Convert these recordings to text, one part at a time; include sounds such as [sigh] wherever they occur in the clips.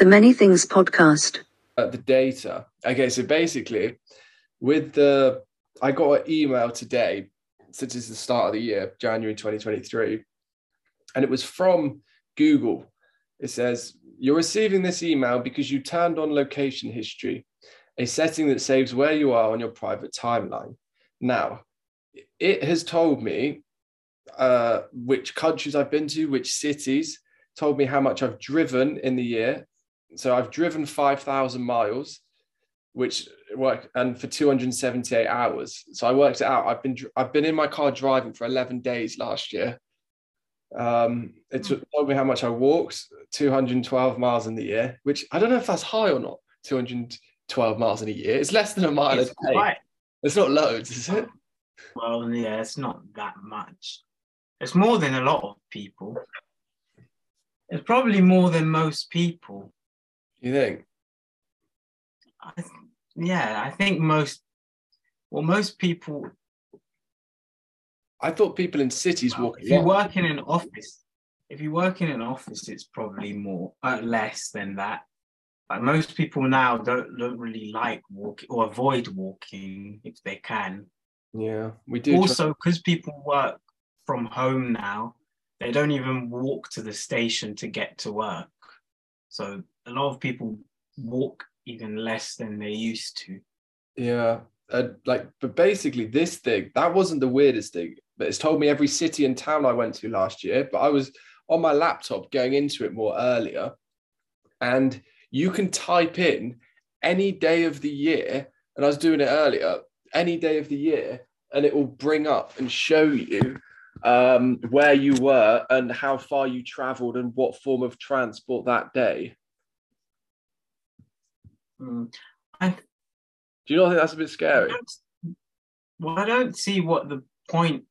The Many Things Podcast. uh, the data. Okay, so basically, with the I got an email today, since it's the start of the year, January 2023, and it was from Google. It says, You're receiving this email because you turned on location history, a setting that saves where you are on your private timeline. Now, it has told me uh, which countries I've been to, which cities, told me how much I've driven in the year. So I've driven 5,000 miles, which work and for 278 hours. So I worked it out. I've been I've been in my car driving for 11 days last year. Um, it told me how much I walked, 212 miles in the year, which I don't know if that's high or not. 212 miles in a year. It's less than a mile It's a day. It's not loads, is it? well, yeah, it's not that much. It's more than a lot of people. It's probably more than most people. You think? I th- yeah, I think most. Well, most people. I thought people in cities walk. If you work in an office, if you work in an office, it's probably more uh, less than that. But most people now don't don't really like walking or avoid walking if they can. Yeah, we do. also because people work from home now they don't even walk to the station to get to work so a lot of people walk even less than they used to Yeah, uh, like, but basically, this thing that wasn't the weirdest thing, but it's told me every city and town I went to last year. But I was on my laptop going into it more earlier, and you can type in any day of the year, and I was doing it earlier, any day of the year, and it will bring up and show you um, where you were and how far you traveled and what form of transport that day. Mm. I, Do you not think that's a bit scary? don't, well i don't see what the point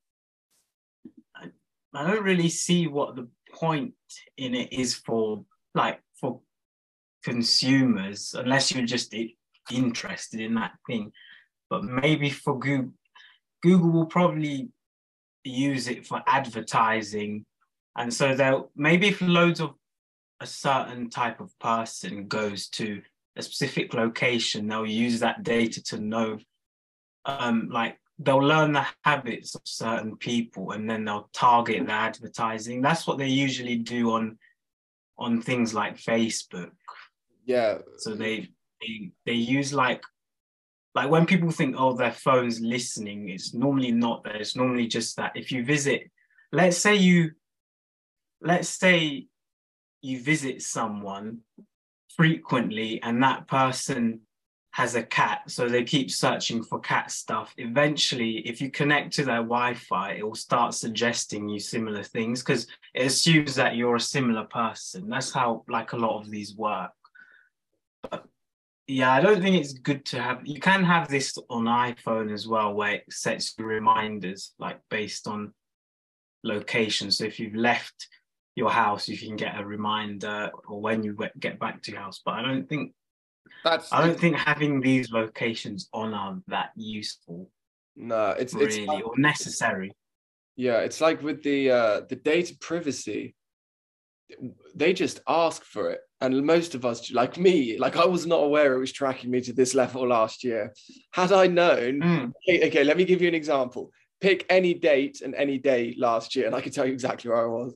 I, I don't really see what the point in it is for like for consumers unless you're just interested in that thing but maybe for google google will probably use it for advertising and so they'll maybe if loads of a certain type of person goes to a specific location they'll use that data to know um like they'll learn the habits of certain people and then they'll target the advertising. That's what they usually do on on things like facebook. Yeah, so they they, they use like like when people think oh their phone's listening it's normally not there it's normally just that if you visit let's say you let's say you visit someone frequently and that person has a cat so they keep searching for cat stuff. Eventually if you connect to their wi-fi it will start suggesting you similar things because it assumes that you're a similar person. That's how like a lot of these work. But yeah i don't think it's good to have you can have this on iphone as well where it sets reminders like based on location. So if you've left your house if you can get a reminder or when you get back to your house but i don't think that's i don't think having these locations on are that useful no. It's it's really like- or necessary yeah. It's like with the uh, the data privacy. They just ask for it, and most of us, like me, like I was not aware it was tracking me to this level last year. Had I known, Mm. okay, okay, let me give you an example. Pick any date and any day last year, and I can tell you exactly where I was.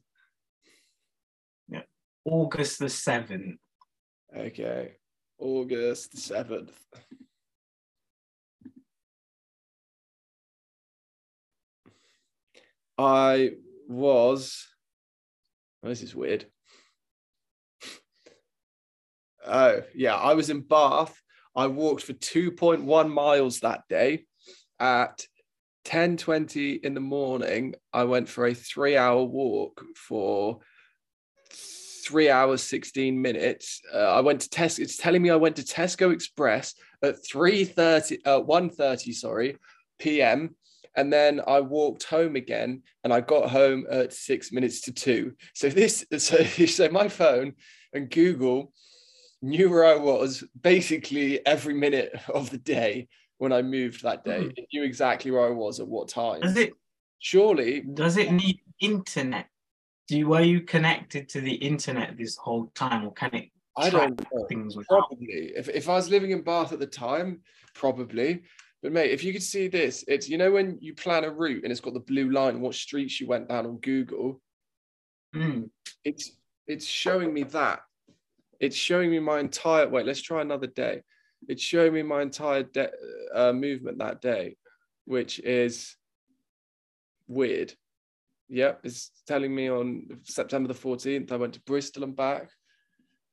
August the 7th Okay, August the seventh. I was. Oh, this is weird. Oh, yeah, I was in Bath. I walked for 2.1 miles that day. At 10:20 in the morning, I went for a 3-hour walk for 3 hours 16 minutes. Uh, I went to Tesco. It's telling me I went to Tesco Express at 3:30 uh 1:30, sorry, p.m. And then I walked home again, and I got home at six minutes to two. So this, [laughs] so, so my phone and Google knew where I was basically every minute of the day when I moved that day. Mhm. It knew exactly where I was at what time. does it Surely, does it need internet do you were you connected to the internet this whole time or can it I don't know. things with Probably. If, if I was living in Bath at the time, probably. But mate, if you could see this, it's you know when you plan a route and it's got the blue line, what streets you went down on Google, Mm. it's it's showing me that. It's showing me my entire wait, let's try another day. It's showing me my entire de- uh, movement that day, which is weird. Yep, it's telling me on September the 14th, I went to Bristol and back.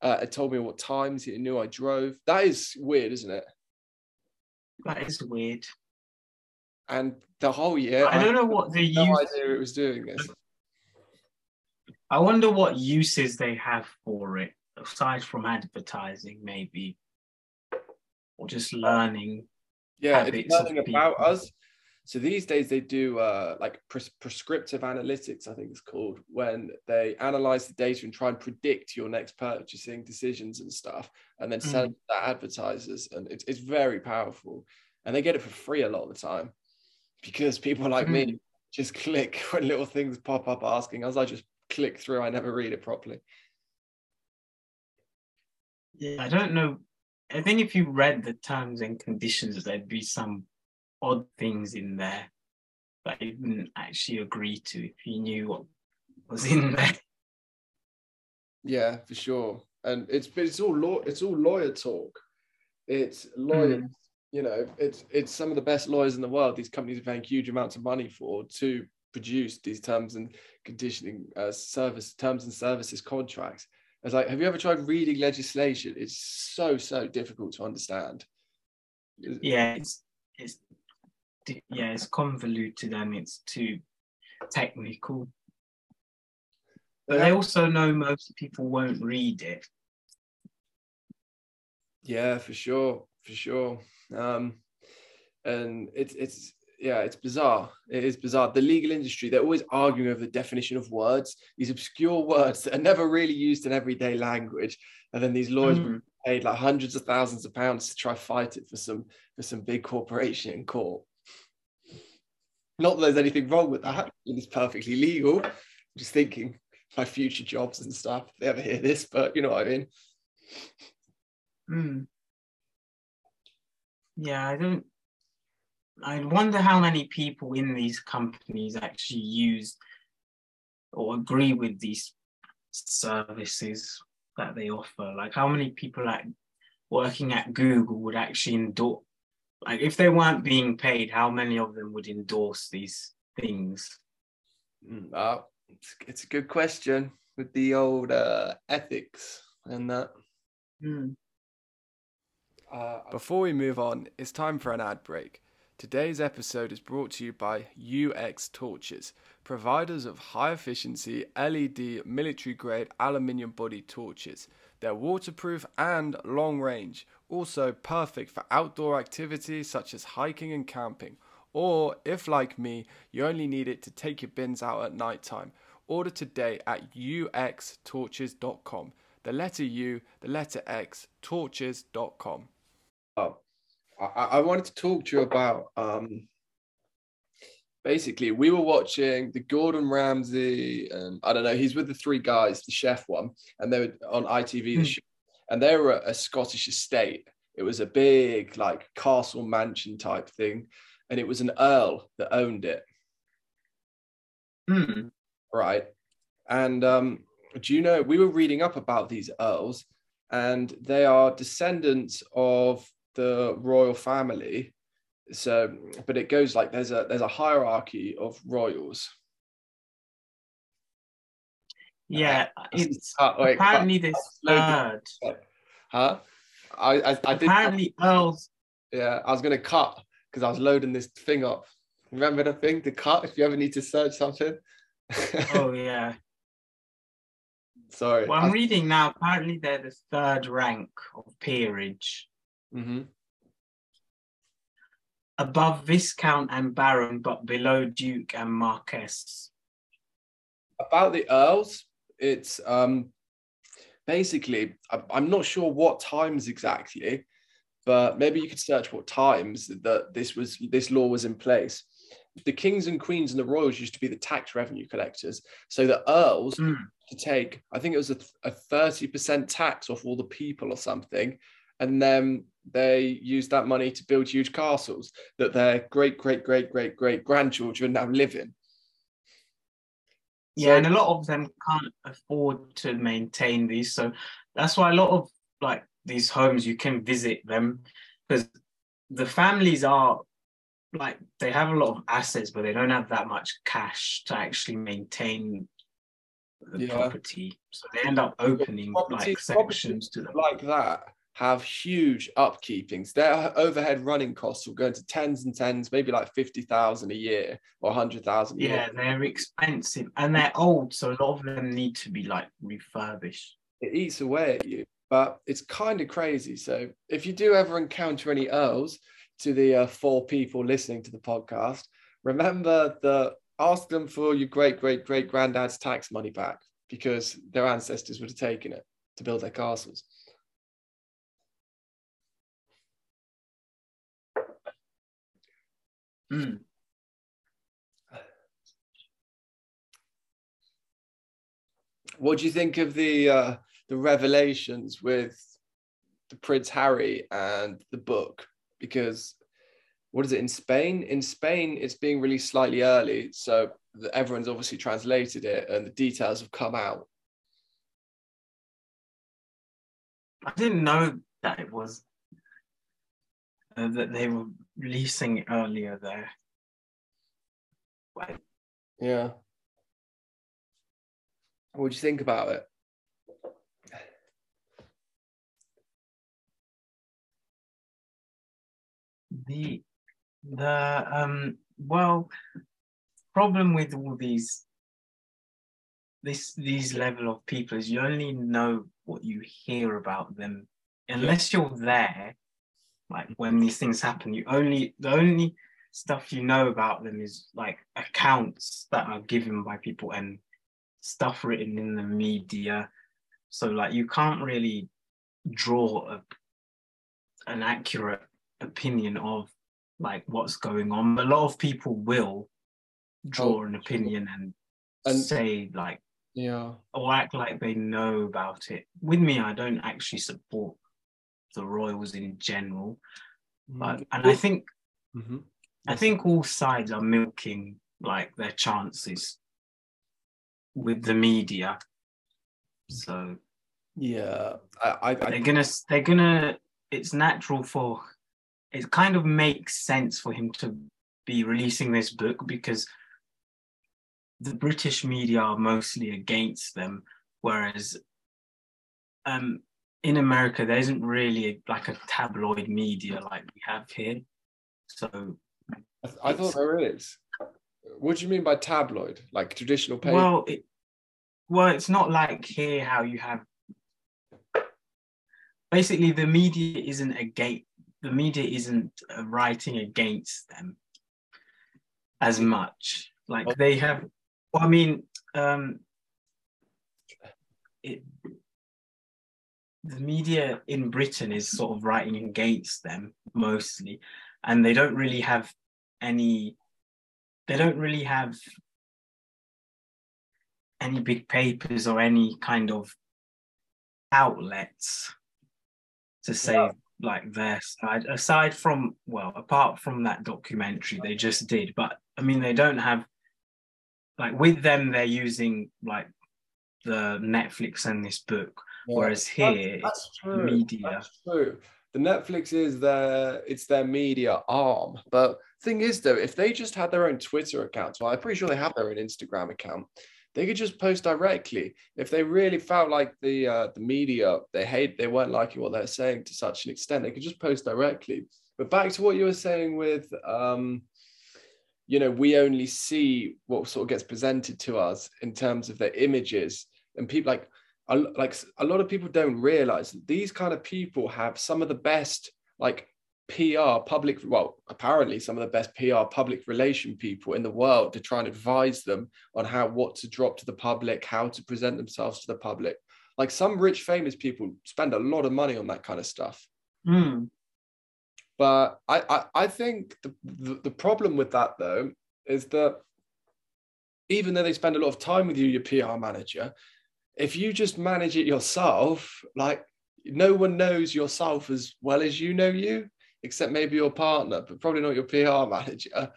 Uh, it told me what times it knew I drove. That is weird, isn't it? That is weird. And the whole year, I don't know what the no use. idea it was doing this. I wonder what uses they have for it, aside from advertising, maybe, or just learning. Yeah, it's learning about us. So these days they do uh, like pres- prescriptive analytics, I think it's called, when they analyze the data and try and predict your next purchasing decisions and stuff, and then sell Mm. it to advertisers. And it's, it's very powerful. And they get it for free a lot of the time because people like me Mm. just click [laughs] when little things pop up asking us. I just click through, I never read it properly. Yeah, I don't know. I think if you read the terms and conditions, there'd be some odd things in there that you wouldn't actually agree to if you knew what was in [laughs] there. Yeah, for sure. And it's but it's all law it's all lawyer talk. It's lawyers, you know, it's it's some of the best lawyers in the world. These companies are paying huge amounts of money for to produce these terms and conditioning uh, service terms and services contracts. It's like, have you ever tried reading legislation? It's so so difficult to understand. Yeah, it's it's yeah, it's convoluted and it's too technical. But they also know most people won't read it. Yeah, for sure, for sure. Um, and it's it's yeah, it's bizarre. It is bizarre. The legal industry, they're always arguing over the definition of words, these obscure [laughs] words that are never really used in everyday language. And then these lawyers Mm. paid like hundreds of thousands of pounds to try fight it for some for some big corporation in court. Not that there's anything wrong with that. It's perfectly legal. I'm just thinking my future jobs and stuff. If they ever hear this, but you know what I mean. Mm. Yeah, I don't. I wonder how many people in these companies actually use or agree with these services that they offer. Like, how many people at working at Google would actually endorse? Like, if they weren't being paid, how many of them would endorse these things? Mm, uh, it's, it's a good question with the old uh, ethics and that. Mm. Uh, Before we move on, it's time for an ad break. Today's episode is brought to you by UX Torches, providers of high efficiency LED military grade aluminium body torches. They're waterproof and long range, also perfect for outdoor activities such as hiking and camping. Or, if like me, you only need it to take your bins out at night time, order today at uxtorches.com. The letter U, the letter X, torches.com. Oh, I, I wanted to talk to you about um, basically we were watching the Gordon Ramsay and I don't know he's with the three guys the chef one and they were on ITV the Hmm. show, and they were a Scottish estate it was a big like castle mansion type thing and it was an earl that owned it Mm. right and um do you know we were reading up about these earls and they are descendants of the royal family so but it goes like there's a there's a hierarchy of royals Yeah, it's Uh, wait, apparently this slow down. third. huh i i, I did Apparently, Earls yeah i was gonna cut because i was loading this thing up remember the thing to cut if you ever need to search something [laughs] Oh yeah. sorry Well, I'm reading now. Apparently, they're the third rank of peerage, Mhm. Above viscount and baron, but below duke and marquess. about the earls it's um basically i'm not sure what times exactly but maybe you could search what times that this was this law was in place the kings and queens and the royals used to be the tax revenue collectors so the earls Mm. to take, I think it was a, a 30% tax off all the people or something. And then they used that money to build huge castles that their great, great, great, great, great grandchildren now live in. Yeah, and a lot of them can't afford to maintain these. So that's why a lot of like these homes you can visit them because the families are like they have a lot of assets, but they don't have that much cash to actually maintain the Yeah. property. So they end up opening Property- like sections to them. Like that have huge upkeepings. Their overhead running costs will go into tens and tens, maybe like 50,000 a year or 100,000 a Yeah, year. they're expensive and they're old, so a lot of them need to be like refurbished. It eats away at you, but it's kind of crazy. So if you do ever encounter any Earls to the uh, four people listening to the podcast, remember that ask them for your great, great, great granddad's tax money back because their ancestors would have taken it to build their castles. Mm. What do you think of the uh, the revelations with the Prince Harry and the book? Because what is it in Spain? In Spain, it's being released slightly early, so the- everyone's obviously translated it, and the details have come out. I didn't know that it was uh, that they were releasing earlier there. Like, Yeah. What do you think about it? the the um well problem with all these this these level of people is you only know what you hear about them unless you're there like when these things happen you only the only stuff you know about them is like accounts that are given by people and stuff written in the media so like you can't really draw a, an accurate opinion of like what's going on. A lot of people will draw Oh, an opinion and, And- say like Yeah. or act like they know about it. With me, I don't actually support the royals in general, but and I think Mhm. I think all sides are milking like their chances with the media. So Yeah. I, I they're gonna they're gonna it's natural for it kind of makes sense for him to be releasing this book because the british media are mostly against them whereas um in america there isn't really like a tabloid media like we have here so I thought there is. What do you mean by tabloid? Like traditional paper? well it well it's not like here how you have basically the media isn't a gate. the media isn't uh, writing against them as much like they have well, i mean um it the media in britain is sort of writing against them mostly and they don't really have any they don't really have any big papers or any kind of outlets to say Yeah. like their side aside from well apart from that documentary they just did but i mean they don't have like with them they're using like the netflix and this book Yeah. whereas here that's, media That's true. The Netflix is their it's their media arm. But thing is though, if they just had their own Twitter account, well, I'm pretty sure they have their own Instagram account. They could just post directly. If they really felt like the uh, the media they hate, they weren't liking what they're saying to such an extent, they could just post directly. But back to what you were saying with um, you know, we only see what sort of gets presented to us in terms of their images, and people like a, like a lot of people don't realize that these kind of people have some of the best like PR public well apparently some of the best PR public relation people in the world to try and advise them on how what to drop to the public how to present themselves to the public. Like some rich famous people spend a lot of money on that kind of stuff. Mm, but I, I, I think the, the, the problem with that though is that even though they spend a lot of time with you, your PR manager, if you just manage it yourself, like no one knows yourself as well as you know you, except maybe your partner, but probably not your PR [laughs] manager.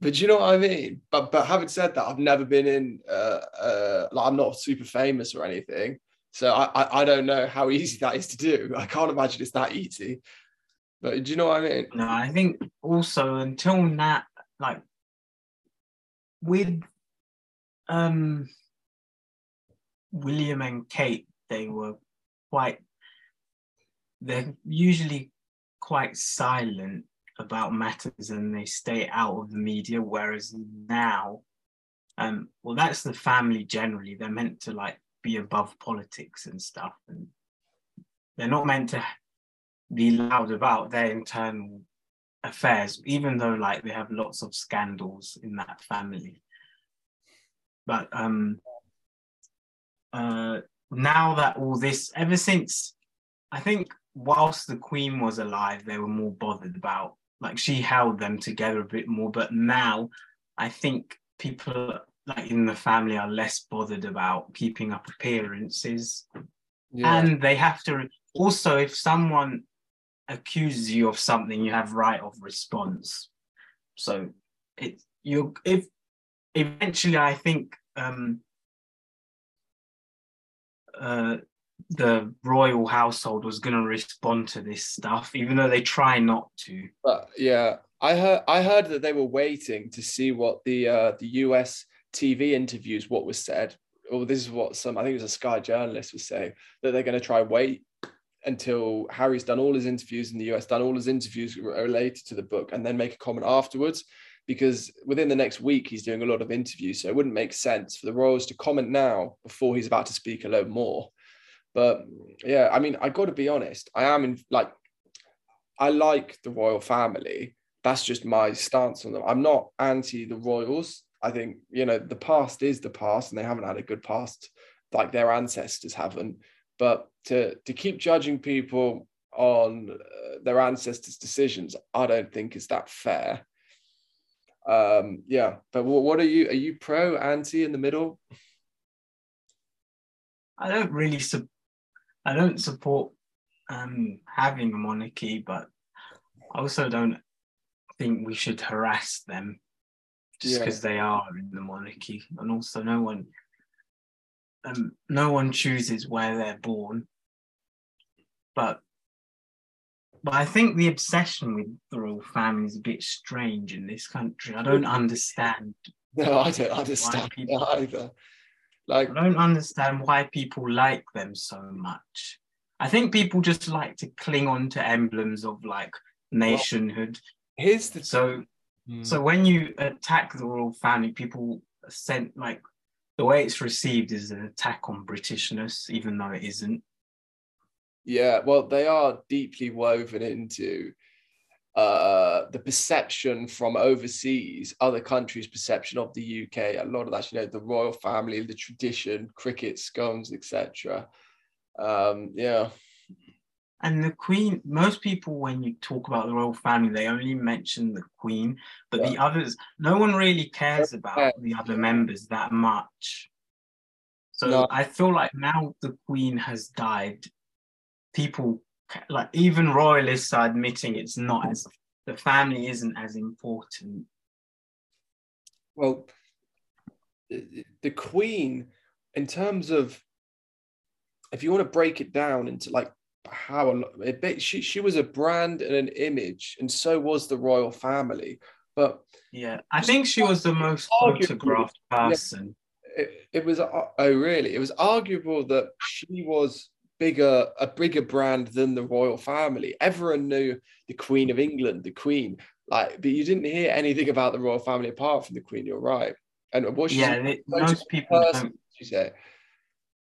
But you know what I mean? But but having said that, I've never been in uh, uh like I'm not super famous or anything. So I, I, I don't know how [laughs] easy that is to do. I can't imagine it's that easy. But do you know what I mean? No, I think also until now, like with um William and Kate, they were quite they're usually quite silent about matters and they stay out of the media, whereas now um well that's the family generally. They're meant to like be above politics and stuff and they're not meant to be loud about their internal affairs, even though like they have lots of scandals in that family. But um uh now that all this ever since I think whilst the Queen was alive, they were more bothered about like she held them together a bit more. But now I think people like in the family are less bothered about keeping up appearances. Yeah. And they have to also if someone accuses you of something, you have right of response. So it you if eventually I think um, uh, the royal household was going to respond to this stuff, even though they try not to. But yeah, I heard I heard that they were waiting to see what the uh, the US TV interviews what was said. Or this is what some I think it was a Sky journalist was saying that they're going to try wait until Harry's done all his interviews in the US, done all his interviews related to the book, and then make a comment afterwards. Because within the next week, he's doing a lot of interviews. So it wouldn't make sense for the Royals to comment now before he's about to speak a lot more. But yeah, I mean, I got to be honest, I am in like, I like the royal family. That's just my stance on them. I'm not anti the Royals. I think, you know, the past is the past and they haven't had a good past like their ancestors haven't. But to to keep judging people on uh, their ancestors' decisions, I don't think is that fair. Um, yeah, but what, what are you? Are you pro, anti, in the middle? I don't really. Su- I don't support um, having a monarchy, but I also don't think we should harass them just because yeah. they are in the monarchy, and also no one um, no one chooses where they're born. But but I think the obsession with the royal family is a bit strange in this country. I don't understand. No, I don't understand people, either. Like I don't understand why people like them so much. I think people just like to cling on to emblems of like nationhood. Well, here's the so hmm. so when you attack the royal family, people sent like the way it's received is an attack on Britishness, even though it isn't. Yeah, well, they are deeply woven into uh, the perception from overseas, other countries' perception of the UK. A lot of that, you know, the royal family, the tradition, cricket, scones, etc. Um, yeah. And the Queen, most people, when you talk about the royal family, they only mention the Queen, but yeah. the others, no one really cares about the other members that much. So no. I feel like now the Queen has died, people, like even royalists are admitting it's not as, the family isn't as important. Well, the Queen, in terms of, if you want to break it down into like how a bit she she was a brand and an image, and so was the royal family. But yeah, I think she was the most photographed person. Yeah, it, it was uh, oh really? It was arguable that she was bigger a bigger brand than the royal family. Everyone knew the Queen of England, the Queen. Like, but you didn't hear anything about the royal family apart from the Queen. You're right. And what she yeah, most people person, don't. You say,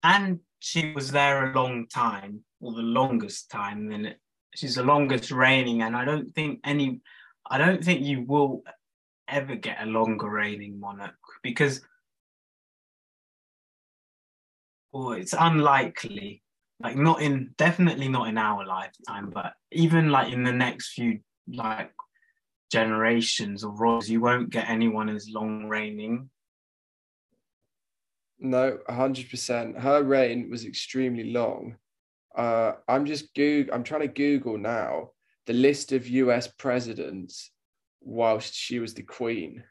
and she was there a long time or the longest time, then she's the longest reigning, and I don't think any, I don't think you will ever get a longer reigning monarch because, well, it's unlikely. Like not in, definitely not in our lifetime, but even like in the next few like generations of royals, you won't get anyone as long reigning. No, hundred percent. Her reign was extremely long. Uh, I'm just Google. I'm trying to Google now the list of U.S. presidents whilst she was the queen,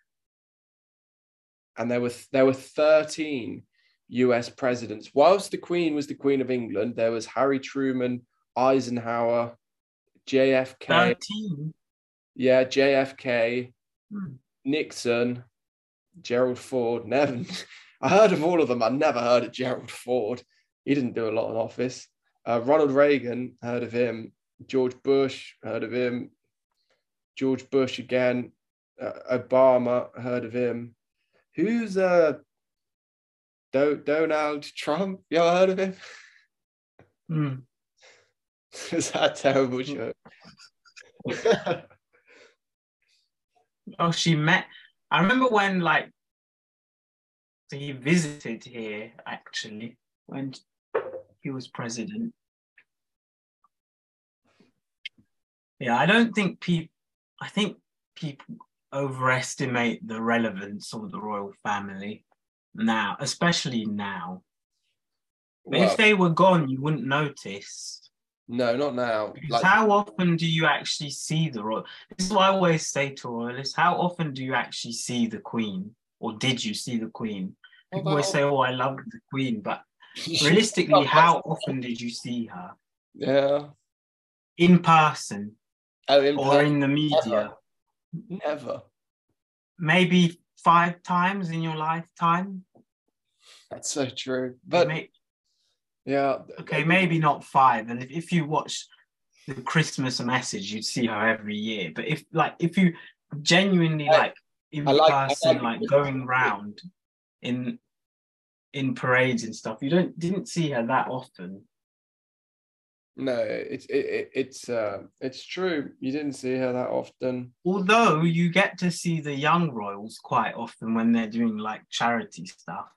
and there were there were 13 U.S. presidents whilst the queen was the queen of England. There was Harry Truman, Eisenhower, JFK. 13. Yeah, JFK, Hmm. Nixon, Gerald Ford. Never. [laughs] I heard of all of them. I never heard of Gerald Ford. He didn't do a lot in office. Uh, Ronald Reagan, heard of him. George Bush, heard of him. George Bush again. Uh, Obama, heard of him. Who's uh Do- Donald Trump? You ever heard of him? Hmm. [laughs] Is that a terrible joke? [laughs] Oh, she met. I remember when like he visited here actually when he was president. Yeah, I don't think people. I think people overestimate the relevance of the royal family now, especially now. Well, if they were gone, you wouldn't notice. no, not now. Like, how often do you actually see the royal? This is what I always say to royalists. How often do you actually see the queen? Or did you see the queen? People always say, Oh, I love the queen, but [laughs] realistically, how often did you see her? Yeah. In person Oh, in or person? in the media? Never. Maybe five times in your lifetime? That's so true. But May- yeah, okay, maybe not five. And if, if you watch the Christmas message, you'd see her every year. But if like if you genuinely I- like in like- person, like- like going round in in parades and stuff, you don't didn't see her that often. No, it's it, it, it's uh it's true. You didn't see her that often. Although you get to see the young royals quite often when they're doing like charity stuff.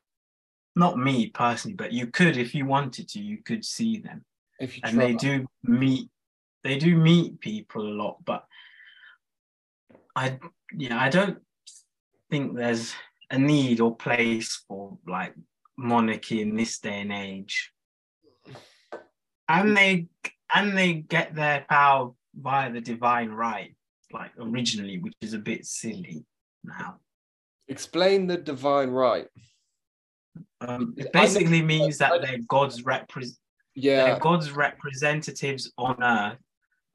Not me personally, but you could if you wanted to, you could see them. If you and they do meet they do meet people a lot but i yeah i don't think there's a need or place for like monarchy in this day and age and they and they get their power via the divine right like originally which is a bit silly now Explain the divine right. um, it basically know- means that they're god's repre- Yeah, they're God's representatives on earth,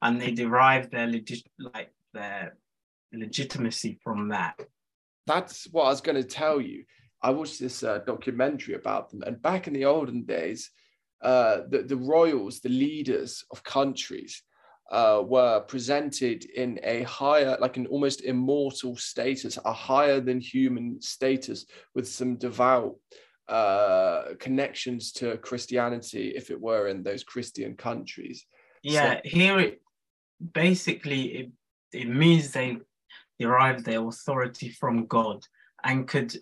and they derive their legit like their legitimacy from that. that's what I was going to tell you. I watched this uh, documentary about them, and back in the olden days, uh, the the royals, the leaders of countries, uh, were presented in a higher, like an almost immortal status, a higher than human status, with some devout uh, connections to Christianity, if it were in those Christian countries. Yeah, here it basically it, it means they derive their authority from God and could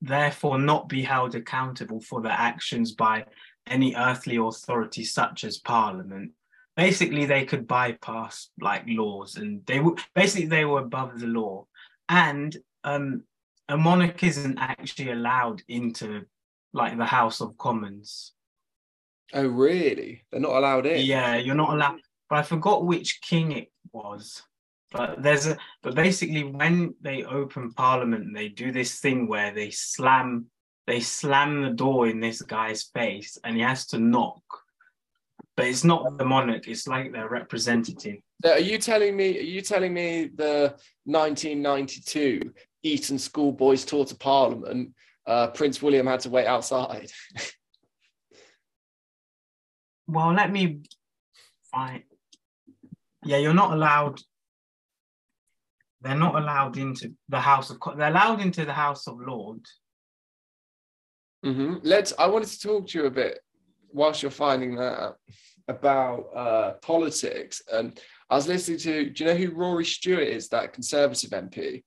therefore not be held accountable for their actions by any earthly authority such as parliament basically they could bypass like laws and they were basically they were above the law and um a monarch isn't actually allowed into like the house of commons Oh, really? They're not allowed in. yeah, you're not allowed. But I forgot which king it was. But there's a. But basically, when they open Parliament, they do this thing where they slam, they slam the door in this guy's face, and he has to knock. But it's not the monarch; it's like their representative. So are you telling me? Are you telling me the 1992 Eton schoolboys tour to Parliament? Uh, Prince William had to wait outside. [laughs] Well, let me find. Yeah, you're not allowed. They're not allowed into the House of. They're allowed into the House of Lords. Mhm. Let's. I wanted to talk to you a bit whilst you're finding that about uh, politics. And I was listening to. Do you know who Rory Stewart is? That Conservative MP.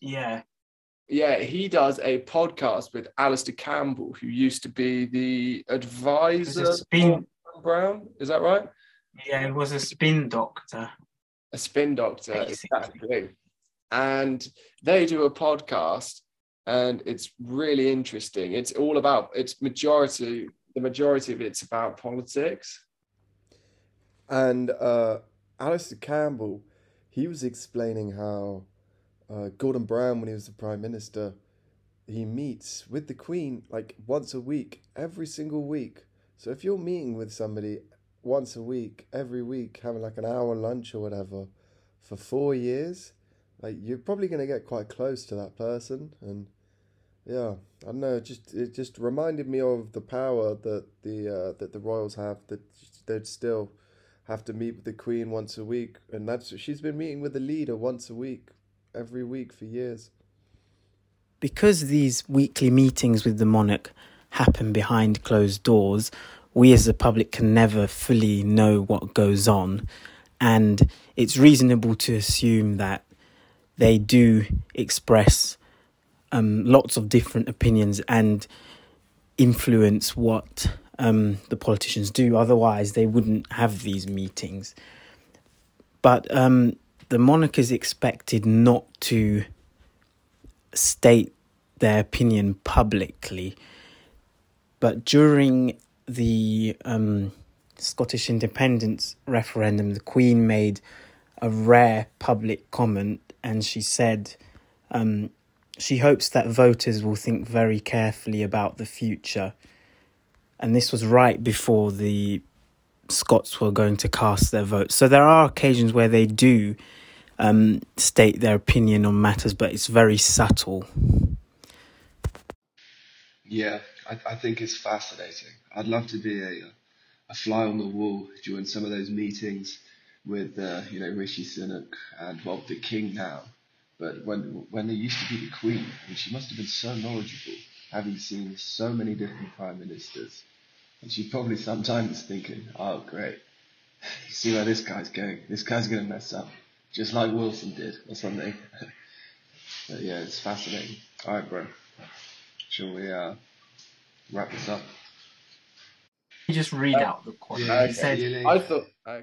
Yeah, Yeah, he does a podcast with Alastair Campbell, who used to be the advisor spin. Brown. Is that right? Yeah, it was a spin doctor. a spin doctor Basically. exactly and they do a podcast and it's really interesting. It's all about it's majority the majority of it's about politics. And uh, Alastair Campbell, he was explaining how uh, Gordon Brown, when he was the prime minister, he meets with the Queen like once a week, every single week. So if you're meeting with somebody once a week, every week, having like an hour lunch or whatever, for four years, like you're probably gonna get quite close to that person, and yeah, I don't know. It just it just reminded me of the power that the uh, that the royals have. That they'd still have to meet with the queen once a week, and that's she's been meeting with the leader once a week, every week for years. Because these weekly meetings with the monarch happen behind closed doors, we as the public can never fully know what goes on, and it's reasonable to assume that they do express um, lots of different opinions and influence what um, the politicians do. Otherwise, they wouldn't have these meetings. But um, the monarch is expected not to state their opinion publicly. But during the um, Scottish independence referendum, the Queen made a rare public comment and she said um, she hopes that voters will think very carefully about the future. And this was right before the Scots were going to cast their vote. So there are occasions where they do um, state their opinion on matters, but it's very subtle. Yeah, I, I think it's fascinating. I'd love to be a, a fly on the wall during some of those meetings with, uh, you know, Rishi Sunak and well, the King now. But when when there used to be the Queen, I mean, she must have been so knowledgeable, having seen so many different prime ministers, and she probably sometimes thinking, "Oh, great, [laughs] see where this guy's going. This guy's going to mess up, just like Wilson did, or something." [laughs] but yeah, it's fascinating. All right, bro. Shall we uh, wrap this up? You just read Uh, out the quote. yeah, He said, yeah. I thought. I,